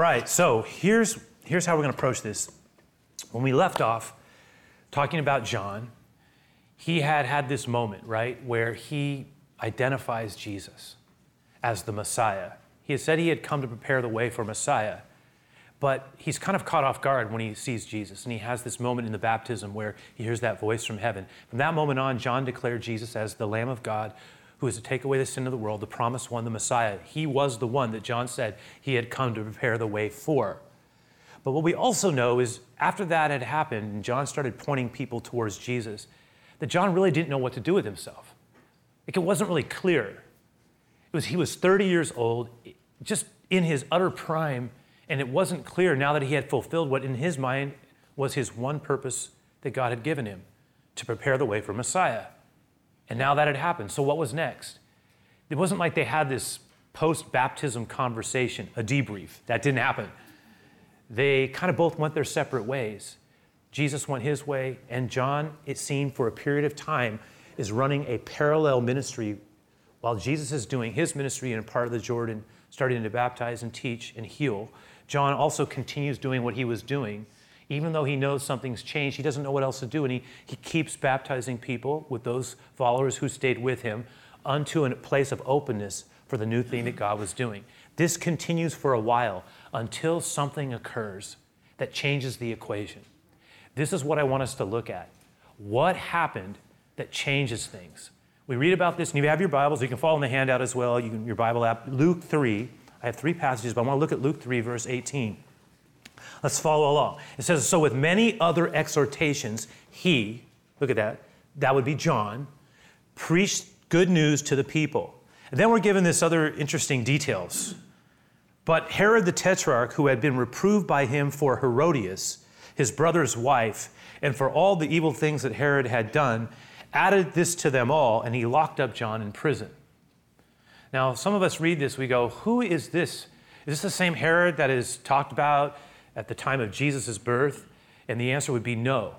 Right, so here's, here's how we're going to approach this. When we left off talking about John, he had had this moment, right, where he identifies Jesus as the Messiah. He had said he had come to prepare the way for Messiah, but he's kind of caught off guard when he sees Jesus. And he has this moment in the baptism where he hears that voice from heaven. From that moment on, John declared Jesus as the Lamb of God who is to take away the sin of the world, the promised one, the Messiah. He was the one that John said he had come to prepare the way for. But what we also know is after that had happened and John started pointing people towards Jesus, that John really didn't know what to do with himself. Like it wasn't really clear. It was he was 30 years old, just in his utter prime, and it wasn't clear now that he had fulfilled what in his mind was his one purpose that God had given him to prepare the way for Messiah. And now that had happened. So what was next? It wasn't like they had this post baptism conversation, a debrief. That didn't happen. They kind of both went their separate ways. Jesus went his way, and John, it seemed for a period of time, is running a parallel ministry while Jesus is doing his ministry in a part of the Jordan, starting to baptize and teach and heal. John also continues doing what he was doing even though he knows something's changed, he doesn't know what else to do. And he, he keeps baptizing people with those followers who stayed with him unto a place of openness for the new thing that God was doing. This continues for a while until something occurs that changes the equation. This is what I want us to look at. What happened that changes things? We read about this, and you have your Bibles, you can follow in the handout as well, you can, your Bible app, Luke 3. I have three passages, but I want to look at Luke 3, verse 18. Let's follow along. It says, So with many other exhortations, he, look at that, that would be John, preached good news to the people. And then we're given this other interesting details. But Herod the Tetrarch, who had been reproved by him for Herodias, his brother's wife, and for all the evil things that Herod had done, added this to them all, and he locked up John in prison. Now, some of us read this, we go, Who is this? Is this the same Herod that is talked about at the time of Jesus' birth? And the answer would be no.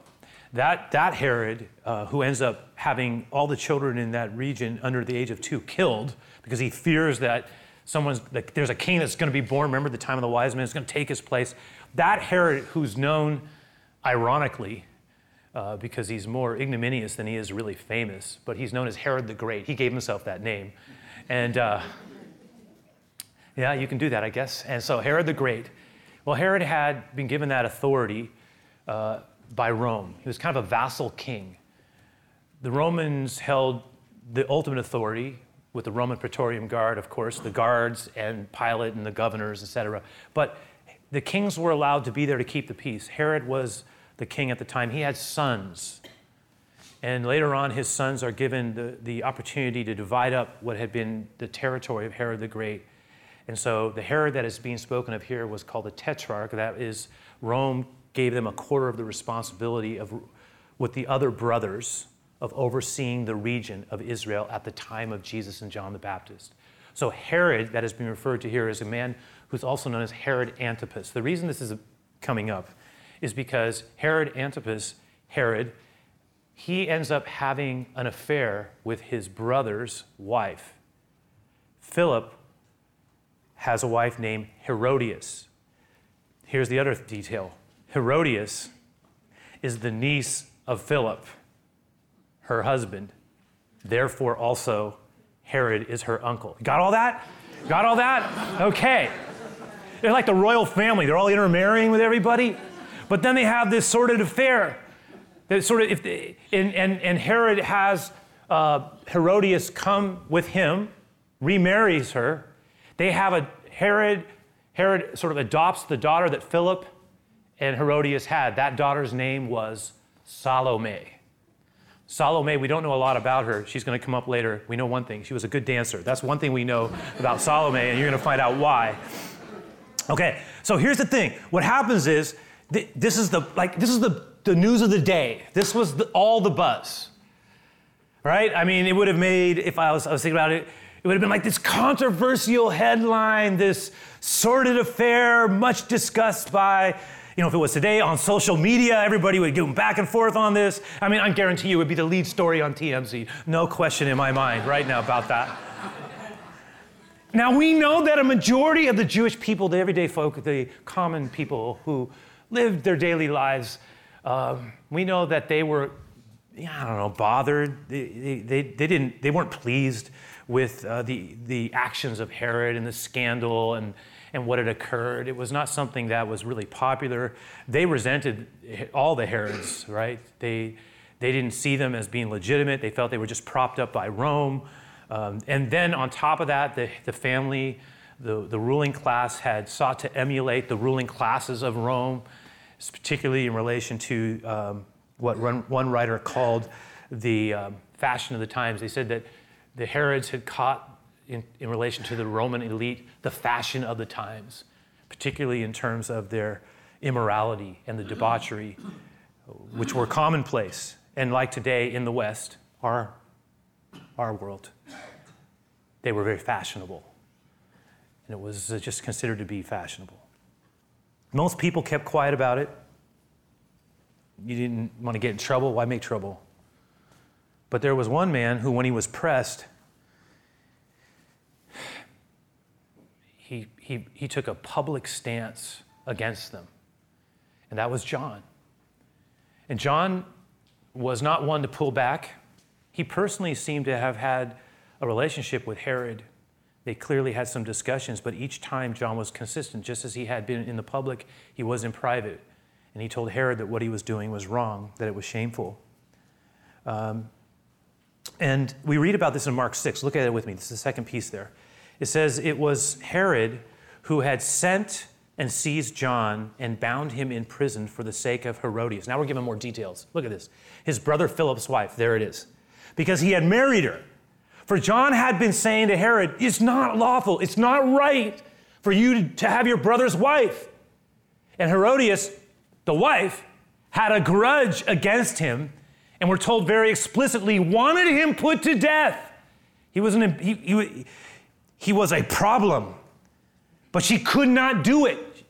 That, that Herod, uh, who ends up having all the children in that region under the age of two killed because he fears that someone's, that there's a king that's going to be born. Remember the time of the wise men is going to take his place. That Herod, who's known ironically uh, because he's more ignominious than he is really famous, but he's known as Herod the Great. He gave himself that name. And uh, yeah, you can do that, I guess. And so Herod the Great well, Herod had been given that authority uh, by Rome. He was kind of a vassal king. The Romans held the ultimate authority with the Roman Praetorian Guard, of course, the guards and Pilate and the governors, etc. But the kings were allowed to be there to keep the peace. Herod was the king at the time. He had sons. And later on, his sons are given the, the opportunity to divide up what had been the territory of Herod the Great and so the Herod that is being spoken of here was called the Tetrarch. That is, Rome gave them a quarter of the responsibility of with the other brothers of overseeing the region of Israel at the time of Jesus and John the Baptist. So Herod, that is being referred to here, is a man who's also known as Herod Antipas. The reason this is coming up is because Herod Antipas, Herod, he ends up having an affair with his brother's wife. Philip has a wife named Herodias. Here's the other detail Herodias is the niece of Philip, her husband. Therefore, also, Herod is her uncle. Got all that? Got all that? Okay. They're like the royal family, they're all intermarrying with everybody. But then they have this sordid affair. That sort of, if they, and, and, and Herod has uh, Herodias come with him, remarries her, they have a Herod, Herod sort of adopts the daughter that Philip and Herodias had. That daughter's name was Salome. Salome, we don't know a lot about her. She's going to come up later. We know one thing. She was a good dancer. That's one thing we know about Salome, and you're going to find out why. Okay, so here's the thing. What happens is th- this is the like this is the, the news of the day. This was the, all the buzz. Right? I mean, it would have made if I was I was thinking about it, it would have been like this controversial headline, this sordid affair, much discussed by, you know, if it was today on social media, everybody would go back and forth on this. I mean, I guarantee you it would be the lead story on TMZ. No question in my mind right now about that. Now we know that a majority of the Jewish people, the everyday folk, the common people who lived their daily lives, um, we know that they were, yeah, I don't know, bothered. They, they, they, didn't, they weren't pleased with uh, the, the actions of Herod and the scandal and, and what had occurred. It was not something that was really popular. They resented all the Herods, right? They, they didn't see them as being legitimate. They felt they were just propped up by Rome. Um, and then on top of that, the, the family, the, the ruling class had sought to emulate the ruling classes of Rome, particularly in relation to um, what one writer called the um, fashion of the times. They said that the Herods had caught, in, in relation to the Roman elite, the fashion of the times, particularly in terms of their immorality and the debauchery, which were commonplace. And like today in the West, our, our world, they were very fashionable. And it was uh, just considered to be fashionable. Most people kept quiet about it. You didn't want to get in trouble. Why make trouble? But there was one man who, when he was pressed, he, he, he took a public stance against them. And that was John. And John was not one to pull back. He personally seemed to have had a relationship with Herod. They clearly had some discussions, but each time John was consistent. Just as he had been in the public, he was in private. And he told Herod that what he was doing was wrong, that it was shameful. Um, and we read about this in Mark 6. Look at it with me. This is the second piece there. It says it was Herod who had sent and seized John and bound him in prison for the sake of Herodias. Now we're given more details. Look at this. His brother Philip's wife, there it is. Because he had married her. For John had been saying to Herod, It's not lawful, it's not right for you to have your brother's wife. And Herodias, the wife, had a grudge against him and we're told very explicitly, wanted him put to death. He was, an, he, he, he was a problem, but she could not do it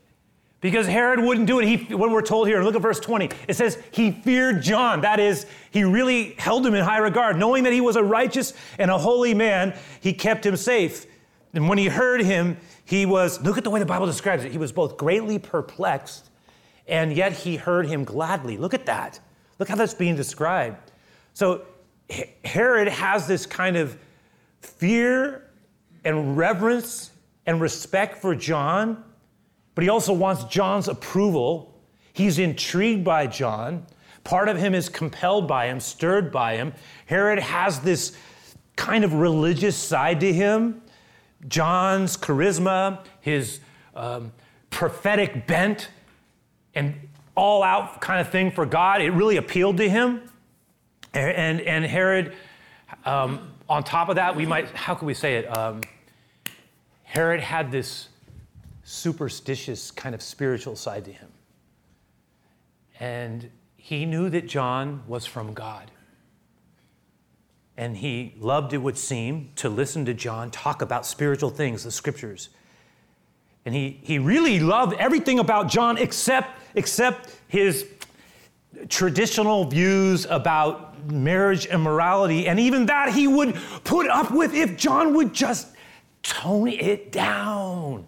because Herod wouldn't do it. He, what we're told here, look at verse 20. It says he feared John. That is, he really held him in high regard. Knowing that he was a righteous and a holy man, he kept him safe. And when he heard him, he was, look at the way the Bible describes it. He was both greatly perplexed, and yet he heard him gladly. Look at that. Look how that's being described. So Herod has this kind of fear and reverence and respect for John, but he also wants John's approval. He's intrigued by John. Part of him is compelled by him, stirred by him. Herod has this kind of religious side to him. John's charisma, his um, prophetic bent, and all out kind of thing for God. It really appealed to him. And, and Herod, um, on top of that, we might, how could we say it? Um, Herod had this superstitious kind of spiritual side to him. And he knew that John was from God. And he loved, it would seem, to listen to John talk about spiritual things, the scriptures. And he, he really loved everything about John except, except his traditional views about marriage and morality. And even that he would put up with if John would just tone it down.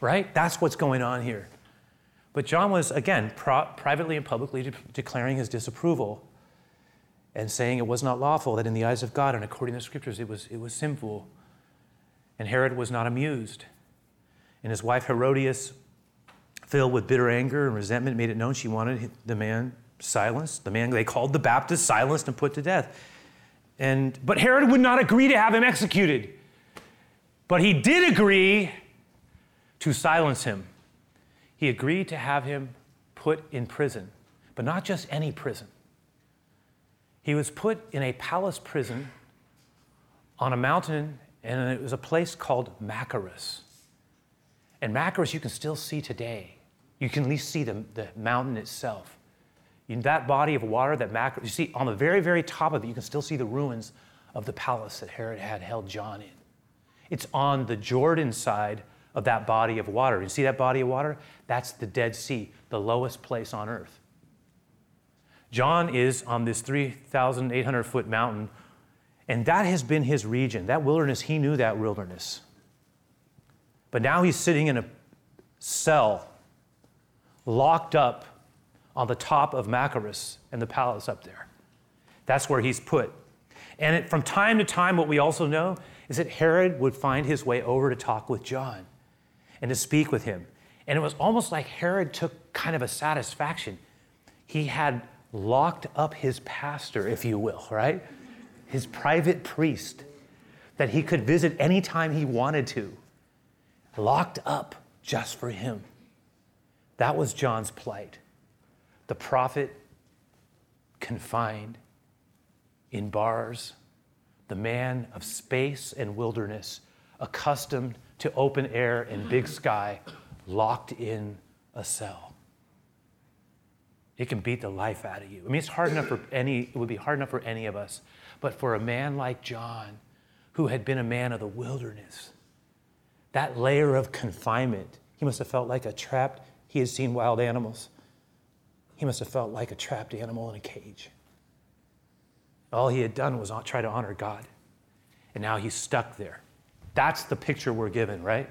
Right? That's what's going on here. But John was, again, pro- privately and publicly de- declaring his disapproval and saying it was not lawful, that in the eyes of God and according to the scriptures, it was, it was sinful. And Herod was not amused. And his wife Herodias, filled with bitter anger and resentment, made it known she wanted the man silenced, the man they called the Baptist silenced and put to death. And, but Herod would not agree to have him executed. But he did agree to silence him. He agreed to have him put in prison, but not just any prison. He was put in a palace prison on a mountain, and it was a place called Machaerus. And Machaerus you can still see today. You can at least see the, the mountain itself. In that body of water that Machaerus, you see on the very, very top of it, you can still see the ruins of the palace that Herod had held John in. It's on the Jordan side of that body of water. You see that body of water? That's the Dead Sea, the lowest place on earth. John is on this 3,800 foot mountain, and that has been his region. That wilderness, he knew that wilderness. But now he's sitting in a cell, locked up on the top of Machaerus and the palace up there. That's where he's put. And it, from time to time, what we also know is that Herod would find his way over to talk with John and to speak with him. And it was almost like Herod took kind of a satisfaction. He had locked up his pastor, if you will, right? His private priest that he could visit anytime he wanted to, locked up just for him. That was John's plight. The prophet confined in bars, the man of space and wilderness, accustomed to open air and big sky, locked in a cell. It can beat the life out of you. I mean, it's hard enough for any, it would be hard enough for any of us. But for a man like John, who had been a man of the wilderness, that layer of confinement, he must have felt like a trapped, he had seen wild animals. He must have felt like a trapped animal in a cage. All he had done was try to honor God. And now he's stuck there. That's the picture we're given, right?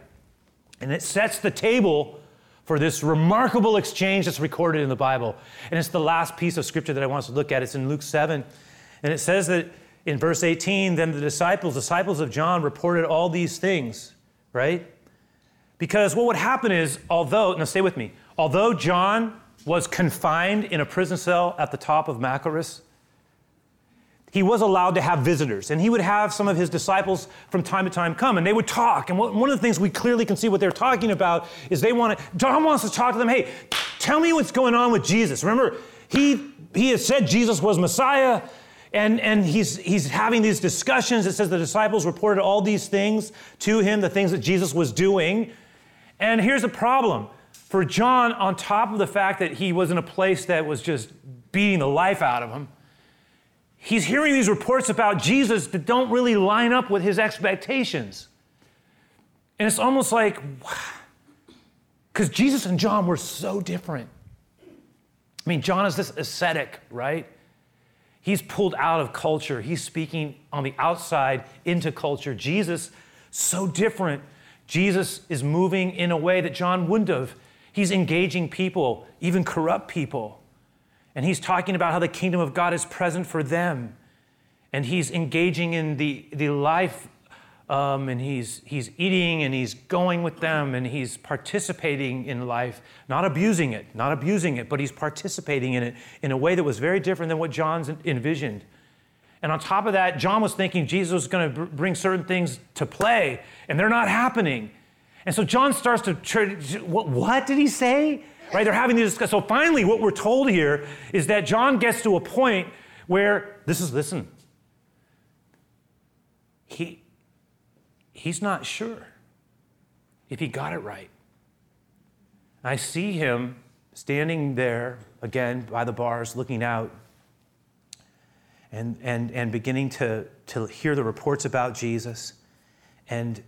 And it sets the table for this remarkable exchange that's recorded in the Bible. And it's the last piece of scripture that I want us to look at. It's in Luke 7. And it says that in verse 18, then the disciples, disciples of John, reported all these things, right? Because what would happen is, although, now stay with me, although John was confined in a prison cell at the top of Machaerus, he was allowed to have visitors, and he would have some of his disciples from time to time come, and they would talk. And one of the things we clearly can see what they're talking about is they want to, John wants to talk to them, hey, tell me what's going on with Jesus. Remember, he, he has said Jesus was Messiah, and, and he's, he's having these discussions. It says the disciples reported all these things to him, the things that Jesus was doing. And here's the problem for John, on top of the fact that he was in a place that was just beating the life out of him, he's hearing these reports about Jesus that don't really line up with his expectations. And it's almost like, because Jesus and John were so different. I mean, John is this ascetic, right? He's pulled out of culture. He's speaking on the outside into culture. Jesus, so different. Jesus is moving in a way that John wouldn't have. He's engaging people, even corrupt people. And he's talking about how the kingdom of God is present for them. And he's engaging in the, the life, um, and he's, he's eating and he's going with them and he's participating in life, not abusing it, not abusing it, but he's participating in it in a way that was very different than what John's envisioned. And on top of that, John was thinking Jesus was going to bring certain things to play, and they're not happening. And so John starts to, what, what did he say? Right? They're having these discussions. So finally, what we're told here is that John gets to a point where this is, listen, he, he's not sure if he got it right. I see him standing there again by the bars looking out and, and, and beginning to, to hear the reports about Jesus. And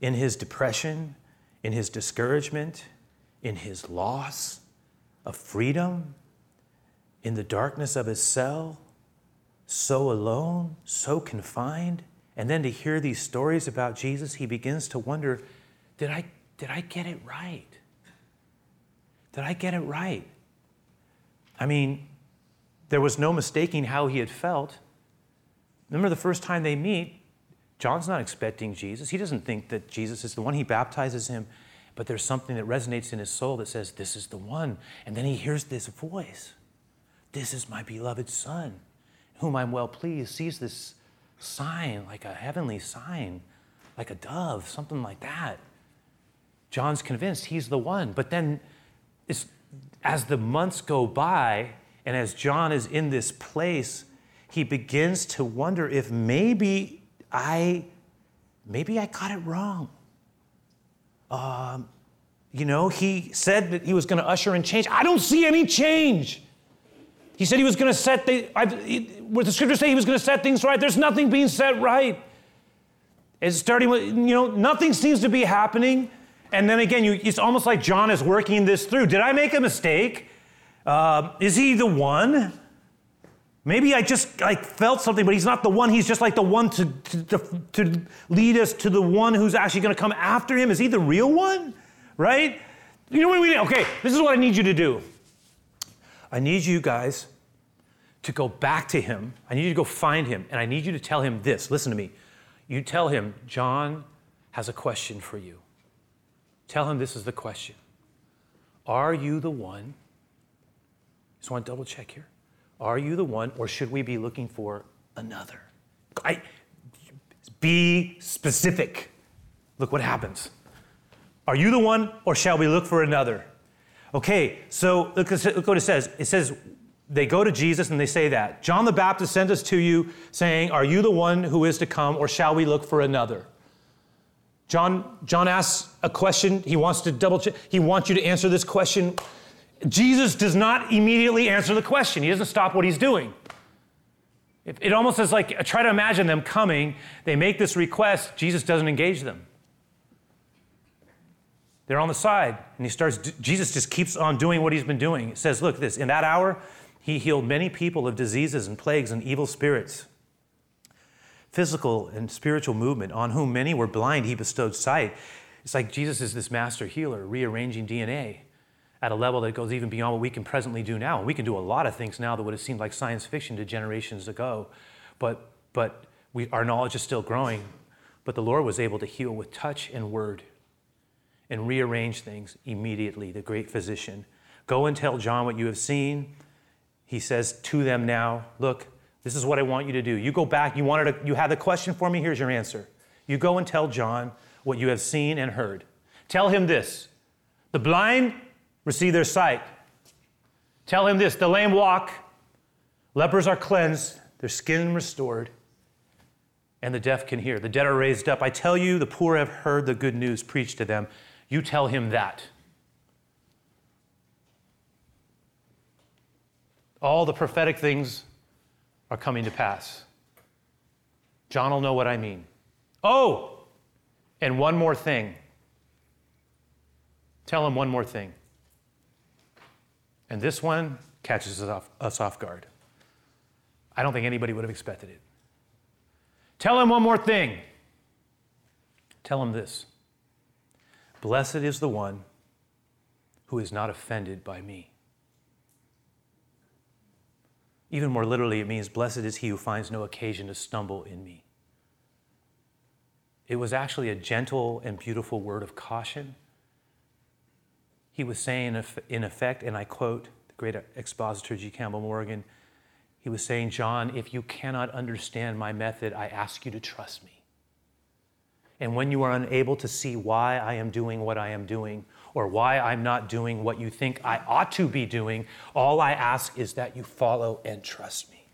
in his depression, in his discouragement, in his loss of freedom, in the darkness of his cell, so alone, so confined. And then to hear these stories about Jesus, he begins to wonder did I, did I get it right? Did I get it right? I mean, there was no mistaking how he had felt. Remember the first time they meet, John's not expecting Jesus. He doesn't think that Jesus is the one. He baptizes him, but there's something that resonates in his soul that says, This is the one. And then he hears this voice This is my beloved Son, whom I'm well pleased. Sees this sign, like a heavenly sign, like a dove, something like that. John's convinced he's the one. But then, as the months go by, and as John is in this place, he begins to wonder if maybe I, maybe I got it wrong. Um, you know, he said that he was going to usher in change. I don't see any change. He said he was going to set I, what the scriptures say he was going to set things right. There's nothing being set right. It's starting with, you know, nothing seems to be happening. And then again, you, it's almost like John is working this through. Did I make a mistake? Uh, is he the one? Maybe I just like felt something, but he's not the one. He's just like the one to, to, to lead us to the one who's actually going to come after him. Is he the real one? Right? You know what we need? Okay, this is what I need you to do. I need you guys to go back to him. I need you to go find him, and I need you to tell him this. Listen to me. You tell him, John has a question for you. Tell him this is the question Are you the one? Just want to double check here. Are you the one, or should we be looking for another? I, be specific. Look what happens. Are you the one, or shall we look for another? Okay, so look, look what it says. It says, they go to Jesus and they say that. John the Baptist sent us to you, saying, Are you the one who is to come, or shall we look for another? John, John asks a question. He wants to double check. He wants you to answer this question Jesus does not immediately answer the question, he doesn't stop what he's doing. It almost is like try to imagine them coming, they make this request, Jesus doesn't engage them. They're on the side, and he starts, Jesus just keeps on doing what he's been doing. It says, Look, this, in that hour, he healed many people of diseases and plagues and evil spirits. Physical and spiritual movement, on whom many were blind, he bestowed sight. It's like Jesus is this master healer, rearranging DNA at a level that goes even beyond what we can presently do now. And we can do a lot of things now that would have seemed like science fiction to generations ago, but, but we, our knowledge is still growing. But the Lord was able to heal with touch and word and rearrange things immediately, the great physician. Go and tell John what you have seen. He says to them now, Look, this is what I want you to do. You go back, you wanted to, you had the question for me, here's your answer. You go and tell John what you have seen and heard. Tell him this the blind receive their sight. Tell him this the lame walk, lepers are cleansed, their skin restored, and the deaf can hear. The dead are raised up. I tell you, the poor have heard the good news preached to them. You tell him that. All the prophetic things are coming to pass. John will know what I mean. Oh, and one more thing. Tell him one more thing. And this one catches us off, us off guard. I don't think anybody would have expected it. Tell him one more thing. Tell him this Blessed is the one who is not offended by me. Even more literally, it means, Blessed is he who finds no occasion to stumble in me. It was actually a gentle and beautiful word of caution he was saying, in effect, and I quote the great expositor G. Campbell Morgan, he was saying, John, if you cannot understand my method, I ask you to trust me. And when you are unable to see why I am doing what I am doing, or why I'm not doing what you think I ought to be doing, all I ask is that you follow and trust me.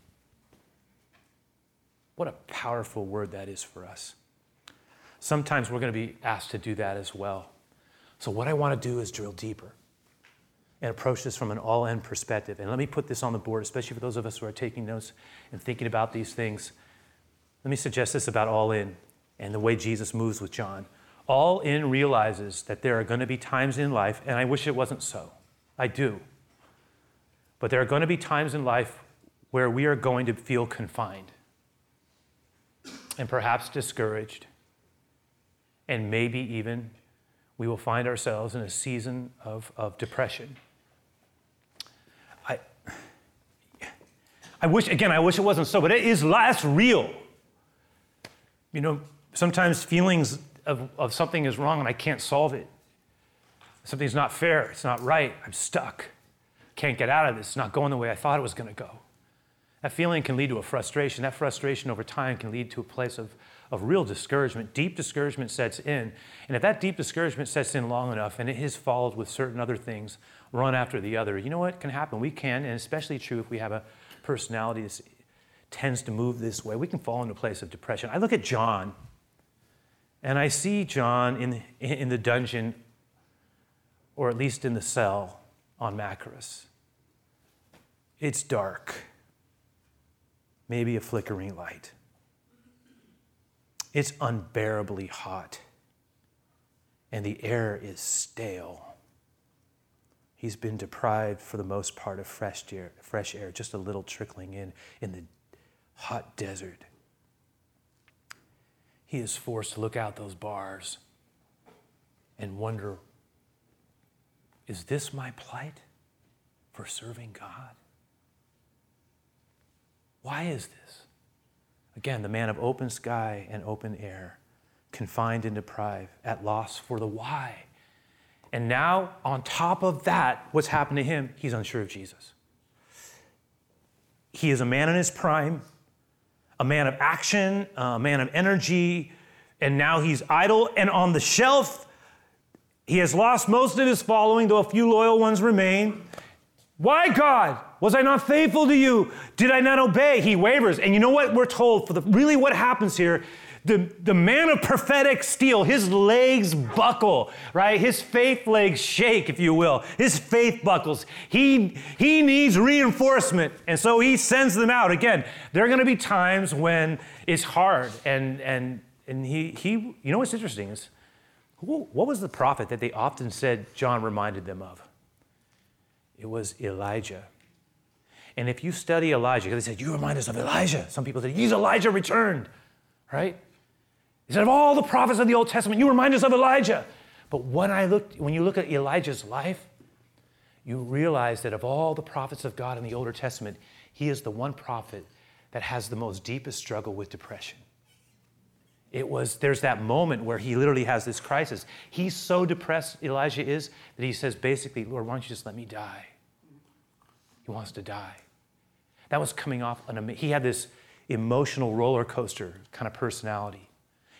What a powerful word that is for us. Sometimes we're going to be asked to do that as well. So, what I want to do is drill deeper and approach this from an all in perspective. And let me put this on the board, especially for those of us who are taking notes and thinking about these things. Let me suggest this about all in and the way Jesus moves with John. All in realizes that there are going to be times in life, and I wish it wasn't so. I do. But there are going to be times in life where we are going to feel confined and perhaps discouraged and maybe even we will find ourselves in a season of, of depression. I, I wish, again, I wish it wasn't so, but it is, that's real. You know, sometimes feelings of, of something is wrong and I can't solve it. Something's not fair, it's not right, I'm stuck. Can't get out of this, it's not going the way I thought it was going to go. That feeling can lead to a frustration. That frustration over time can lead to a place of, of real discouragement. Deep discouragement sets in. And if that deep discouragement sets in long enough and it is followed with certain other things, run after the other, you know what can happen? We can, and especially true if we have a personality that tends to move this way, we can fall into a place of depression. I look at John, and I see John in, in the dungeon, or at least in the cell on Machaerus. It's dark, maybe a flickering light. It's unbearably hot, and the air is stale. He's been deprived for the most part of fresh air, fresh air, just a little trickling in in the hot desert. He is forced to look out those bars and wonder is this my plight for serving God? Why is this? Again, the man of open sky and open air, confined and deprived, at loss for the why. And now, on top of that, what's happened to him? He's unsure of Jesus. He is a man in his prime, a man of action, a man of energy, and now he's idle and on the shelf. He has lost most of his following, though a few loyal ones remain. Why, God? Was I not faithful to you? Did I not obey? He wavers. And you know what we're told for the really what happens here? The, the man of prophetic steel, his legs buckle, right? His faith legs shake, if you will. His faith buckles. He, he needs reinforcement. And so he sends them out. Again, there are going to be times when it's hard. And, and, and he, he, you know what's interesting is, what was the prophet that they often said John reminded them of? It was Elijah. And if you study Elijah, because they said, You remind us of Elijah. Some people said, He's Elijah returned, right? He said, Of all the prophets of the Old Testament, you remind us of Elijah. But when, I looked, when you look at Elijah's life, you realize that of all the prophets of God in the Older Testament, he is the one prophet that has the most deepest struggle with depression. It was, there's that moment where he literally has this crisis. He's so depressed, Elijah is, that he says, basically, Lord, why don't you just let me die? He wants to die. That was coming off an he had this emotional roller coaster kind of personality.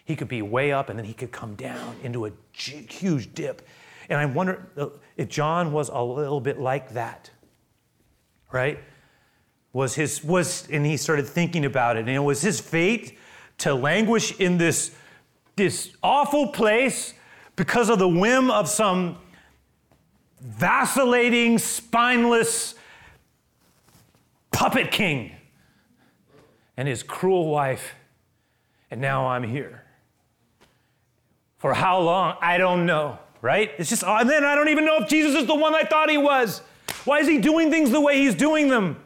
He could be way up and then he could come down into a huge dip. And I wonder uh, if John was a little bit like that, right? Was his was and he started thinking about it, and it was his fate to languish in this this awful place because of the whim of some vacillating, spineless puppet king and his cruel wife. And now I'm here. For how long? I don't know, right? It's just, and then I don't even know if Jesus is the one I thought he was. Why is he doing things the way he's doing them?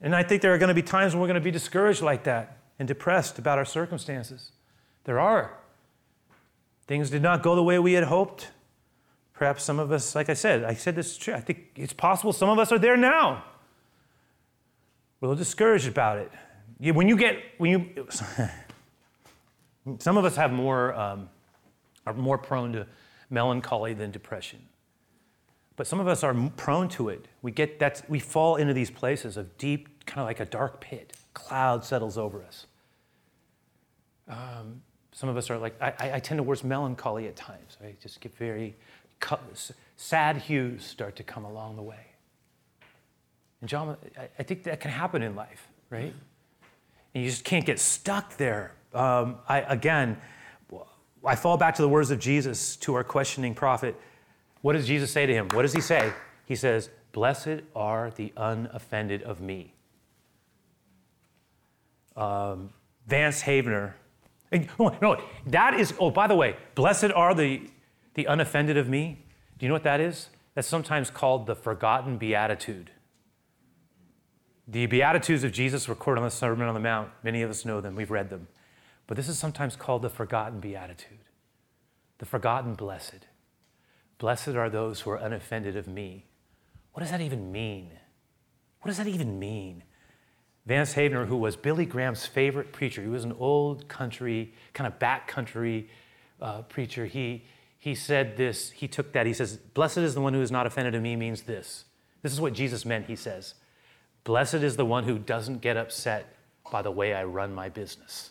And I think there are going to be times when we're going to be discouraged like that and depressed about our circumstances. There are. Things did not go the way we had hoped. Perhaps some of us, like I said, I said this is true. I think it's possible some of us are there now. We're a little discouraged about it. When you get, when you, some of us have more, um, are more prone to melancholy than depression. But some of us are prone to it. We get that, we fall into these places of deep, kind of like a dark pit. Cloud settles over us. Um, some of us are like, I, I, tend towards melancholy at times. I just get very, sad hues start to come along the way. And John, I think that can happen in life, right? And you just can't get stuck there. Um, I, again, I fall back to the words of Jesus to our questioning prophet. What does Jesus say to him? What does he say? He says, Blessed are the unoffended of me. Um, Vance Havner. No, no, that is, oh, by the way, blessed are the, the unoffended of me. Do you know what that is? That's sometimes called the forgotten beatitude. The Beatitudes of Jesus recorded on the Sermon on the Mount, many of us know them, we've read them. But this is sometimes called the forgotten beatitude, the forgotten blessed. Blessed are those who are unoffended of me. What does that even mean? What does that even mean? Vance Havner, who was Billy Graham's favorite preacher, he was an old country, kind of backcountry uh, preacher. He, he said this, he took that, he says, Blessed is the one who is not offended of me means this. This is what Jesus meant, he says. Blessed is the one who doesn't get upset by the way I run my business.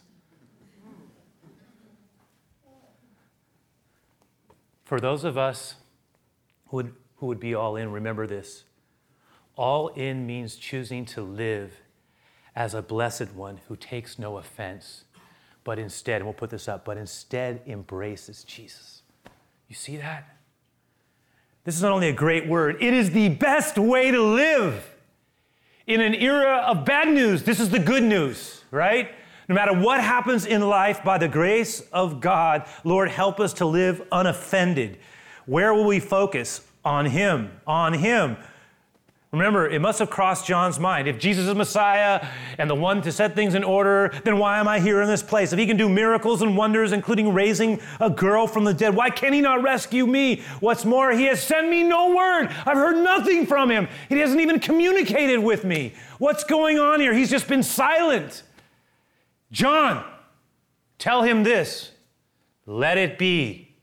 For those of us who would, who would be all in, remember this. All in means choosing to live as a blessed one who takes no offense, but instead, and we'll put this up, but instead embraces Jesus. You see that? This is not only a great word, it is the best way to live in an era of bad news, this is the good news, right? No matter what happens in life, by the grace of God, Lord, help us to live unoffended. Where will we focus? on him, on him. Remember, it must have crossed John's mind. If Jesus is Messiah and the one to set things in order, then why am I here in this place? If he can do miracles and wonders, including raising a girl from the dead, why can he not rescue me? What's more, he has sent me no word. I've heard nothing from him. He hasn't even communicated with me. What's going on here? He's just been silent. John, tell him this let it be.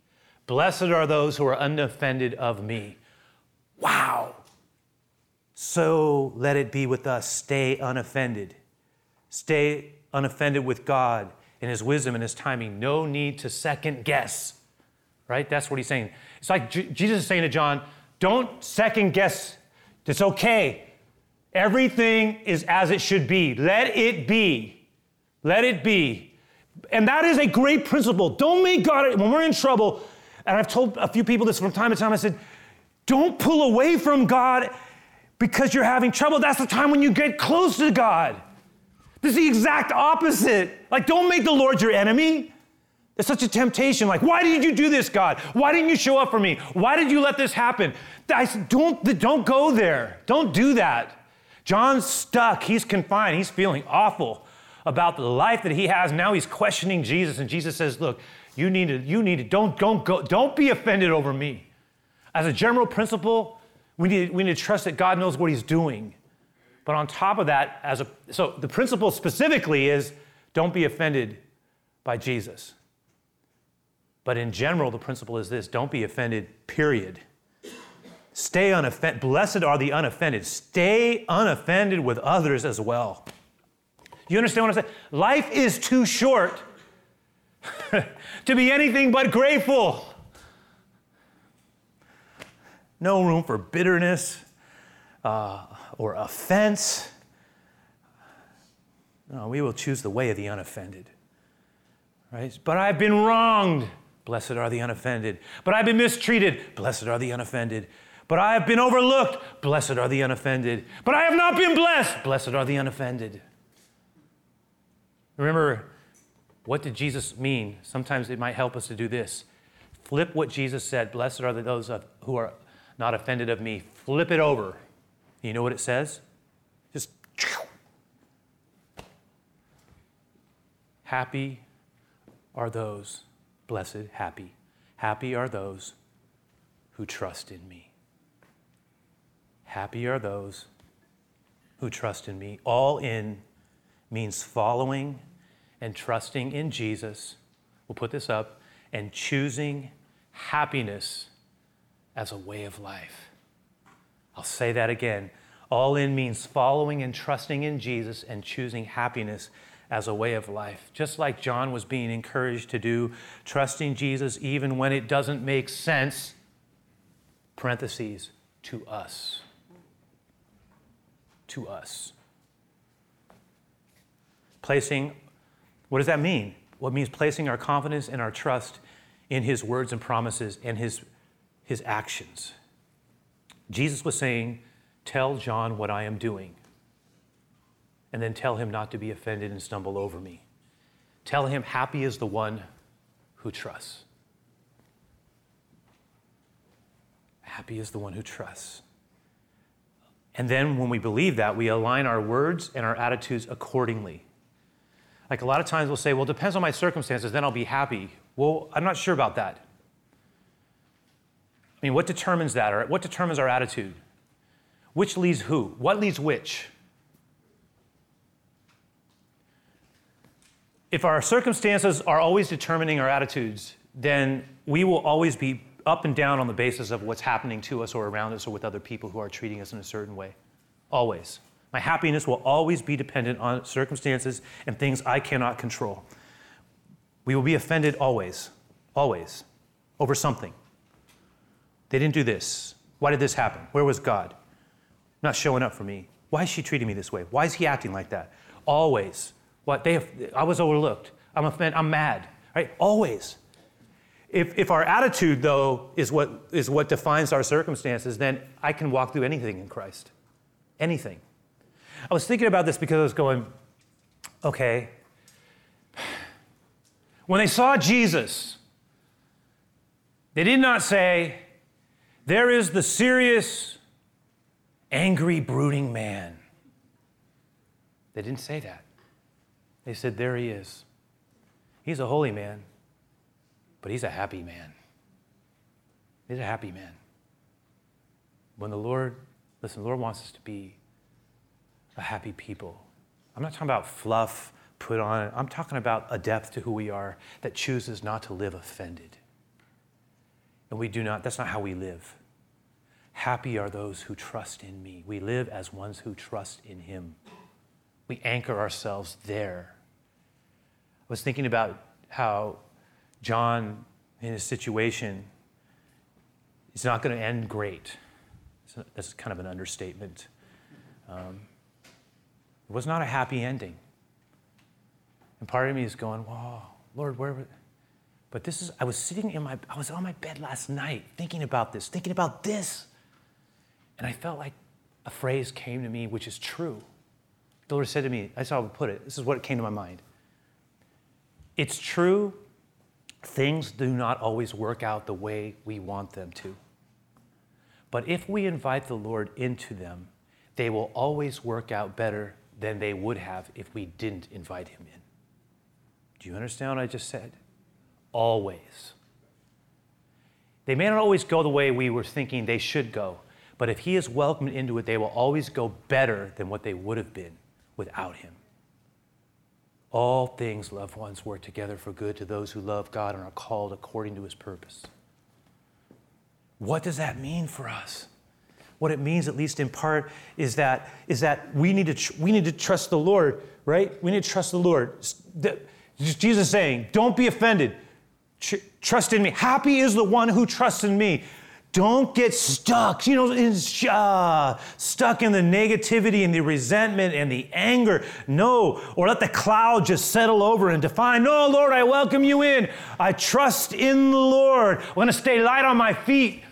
Blessed are those who are unoffended of me. Wow. So let it be with us. Stay unoffended. Stay unoffended with God in His wisdom and His timing. No need to second guess. Right? That's what He's saying. It's like J- Jesus is saying to John, don't second guess. It's okay. Everything is as it should be. Let it be. Let it be. And that is a great principle. Don't make God, when we're in trouble, and I've told a few people this from time to time, I said, don't pull away from God because you're having trouble, that's the time when you get close to God. This is the exact opposite. Like, don't make the Lord your enemy. It's such a temptation. Like, why did you do this, God? Why didn't you show up for me? Why did you let this happen? I said, don't, don't go there. Don't do that. John's stuck. He's confined. He's feeling awful about the life that he has. Now he's questioning Jesus, and Jesus says, Look, you need to, you need to, don't, don't go, don't be offended over me. As a general principle, we need, we need to trust that God knows what He's doing. But on top of that, as a, so the principle specifically is don't be offended by Jesus. But in general, the principle is this don't be offended, period. Stay unoffended. Blessed are the unoffended. Stay unoffended with others as well. You understand what I'm saying? Life is too short to be anything but grateful no room for bitterness uh, or offense. No, we will choose the way of the unoffended. Right? But I've been wronged. Blessed are the unoffended. But I've been mistreated. Blessed are the unoffended. But I have been overlooked. Blessed are the unoffended. But I have not been blessed. Blessed are the unoffended. Remember, what did Jesus mean? Sometimes it might help us to do this. Flip what Jesus said. Blessed are those who are not offended of me. Flip it over. You know what it says? Just happy are those, blessed, happy. Happy are those who trust in me. Happy are those who trust in me. All in means following and trusting in Jesus. We'll put this up and choosing happiness as a way of life. I'll say that again. All in means following and trusting in Jesus and choosing happiness as a way of life. Just like John was being encouraged to do, trusting Jesus even when it doesn't make sense, parentheses, to us. To us. Placing, what does that mean? What means placing our confidence and our trust in his words and promises and his his actions. Jesus was saying, Tell John what I am doing, and then tell him not to be offended and stumble over me. Tell him, Happy is the one who trusts. Happy is the one who trusts. And then when we believe that, we align our words and our attitudes accordingly. Like a lot of times we'll say, well, it depends on my circumstances, then I'll be happy. Well, I'm not sure about that. I mean, what determines that? Or what determines our attitude? Which leads who? What leads which? If our circumstances are always determining our attitudes, then we will always be up and down on the basis of what's happening to us or around us or with other people who are treating us in a certain way. Always. My happiness will always be dependent on circumstances and things I cannot control. We will be offended always, always, over something. They didn't do this. Why did this happen? Where was God? Not showing up for me. Why is she treating me this way? Why is he acting like that? Always. What they have, I was overlooked. I'm offended. I'm mad. Right? Always. If, if our attitude, though, is what, is what defines our circumstances, then I can walk through anything in Christ. Anything. I was thinking about this because I was going, okay, when they saw Jesus, they did not say, There is the serious, angry, brooding man. They didn't say that. They said, There he is. He's a holy man, but he's a happy man. He's a happy man. When the Lord, listen, the Lord wants us to be a happy people. I'm not talking about fluff put on. I'm talking about a depth to who we are that chooses not to live offended. And we do not, that's not how we live. Happy are those who trust in me. We live as ones who trust in him. We anchor ourselves there. I was thinking about how John, in his situation, is not going to end great. That's kind of an understatement. Um, it was not a happy ending. And part of me is going, "Whoa, Lord, where?" But this is. I was sitting in my. I was on my bed last night thinking about this, thinking about this, and I felt like a phrase came to me, which is true. The Lord said to me, "I saw how I put it. This is what came to my mind. It's true. Things do not always work out the way we want them to. But if we invite the Lord into them, they will always work out better than they would have if we didn't invite him in. Do you understand what I just said? Always. They may not always go the way we were thinking they should go, but if he is welcomed into it, they will always go better than what they would have been without him. All things, loved ones, work together for good to those who love God and are called according to his purpose. What does that mean for us? What it means, at least in part, is that, is that we, need to tr- we need to trust the Lord, right? We need to trust the Lord. Jesus saying, Don't be offended. Tr- trust in me. Happy is the one who trusts in me. Don't get stuck, you know, in, uh, stuck in the negativity and the resentment and the anger. No, or let the cloud just settle over and define. No, Lord, I welcome you in. I trust in the Lord. I want to stay light on my feet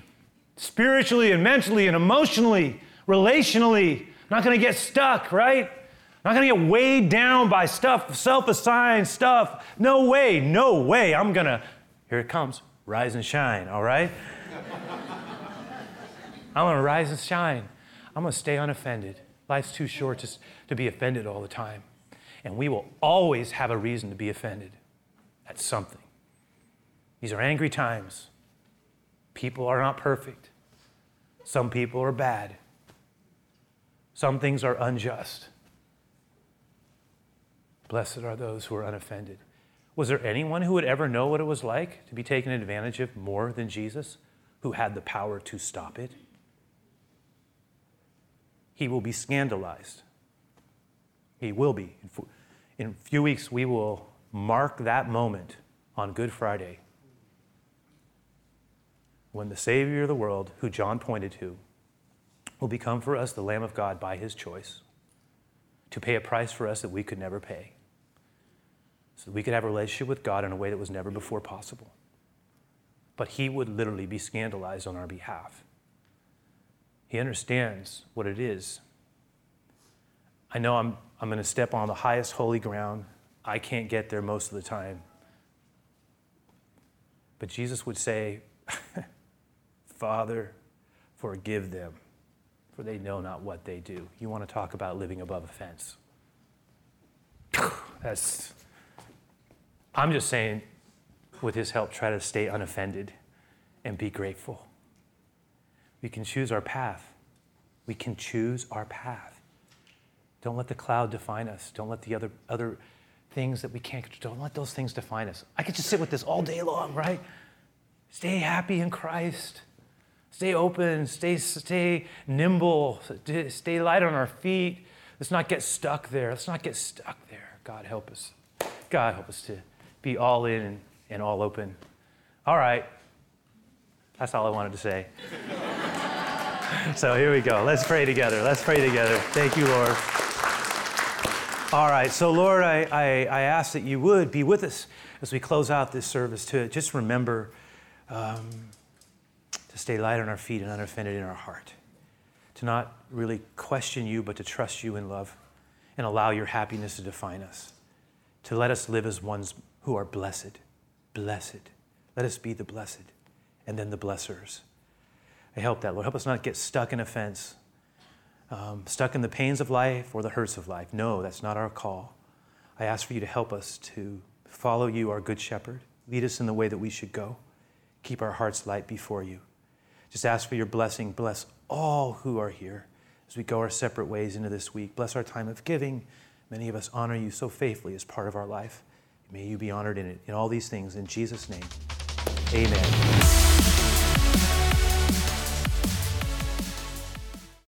spiritually and mentally and emotionally, relationally. I'm not going to get stuck, right? I'm not going to get weighed down by stuff, self assigned stuff. No way, no way. I'm going to, here it comes, rise and shine, all right? I'm going to rise and shine. I'm going to stay unoffended. Life's too short to, to be offended all the time. And we will always have a reason to be offended at something. These are angry times. People are not perfect. Some people are bad. Some things are unjust. Blessed are those who are unoffended. Was there anyone who would ever know what it was like to be taken advantage of more than Jesus, who had the power to stop it? He will be scandalized. He will be. In a few weeks, we will mark that moment on Good Friday when the Savior of the world, who John pointed to, will become for us the Lamb of God by his choice, to pay a price for us that we could never pay, so that we could have a relationship with God in a way that was never before possible. But he would literally be scandalized on our behalf. He understands what it is. I know I'm, I'm going to step on the highest holy ground. I can't get there most of the time. But Jesus would say, Father, forgive them, for they know not what they do. You want to talk about living above offense. That's, I'm just saying, with his help, try to stay unoffended and be grateful. We can choose our path. We can choose our path. Don't let the cloud define us. Don't let the other, other things that we can't, control, don't let those things define us. I could just sit with this all day long, right? Stay happy in Christ. Stay open, stay, stay nimble, stay light on our feet. Let's not get stuck there. Let's not get stuck there. God help us. God help us to be all in and, and all open. All right. That's all I wanted to say. so here we go. Let's pray together. Let's pray together. Thank you, Lord. All right. So, Lord, I, I, I ask that you would be with us as we close out this service to just remember. Um, to stay light on our feet and unoffended in our heart, to not really question you, but to trust you in love and allow your happiness to define us, to let us live as ones who are blessed. Blessed. Let us be the blessed and then the blessers. I help that, Lord. Help us not get stuck in offense, um, stuck in the pains of life or the hurts of life. No, that's not our call. I ask for you to help us to follow you, our good shepherd. Lead us in the way that we should go. Keep our hearts light before you. Just ask for your blessing. Bless all who are here as we go our separate ways into this week. Bless our time of giving. Many of us honor you so faithfully as part of our life. May you be honored in it. In all these things, in Jesus' name, amen.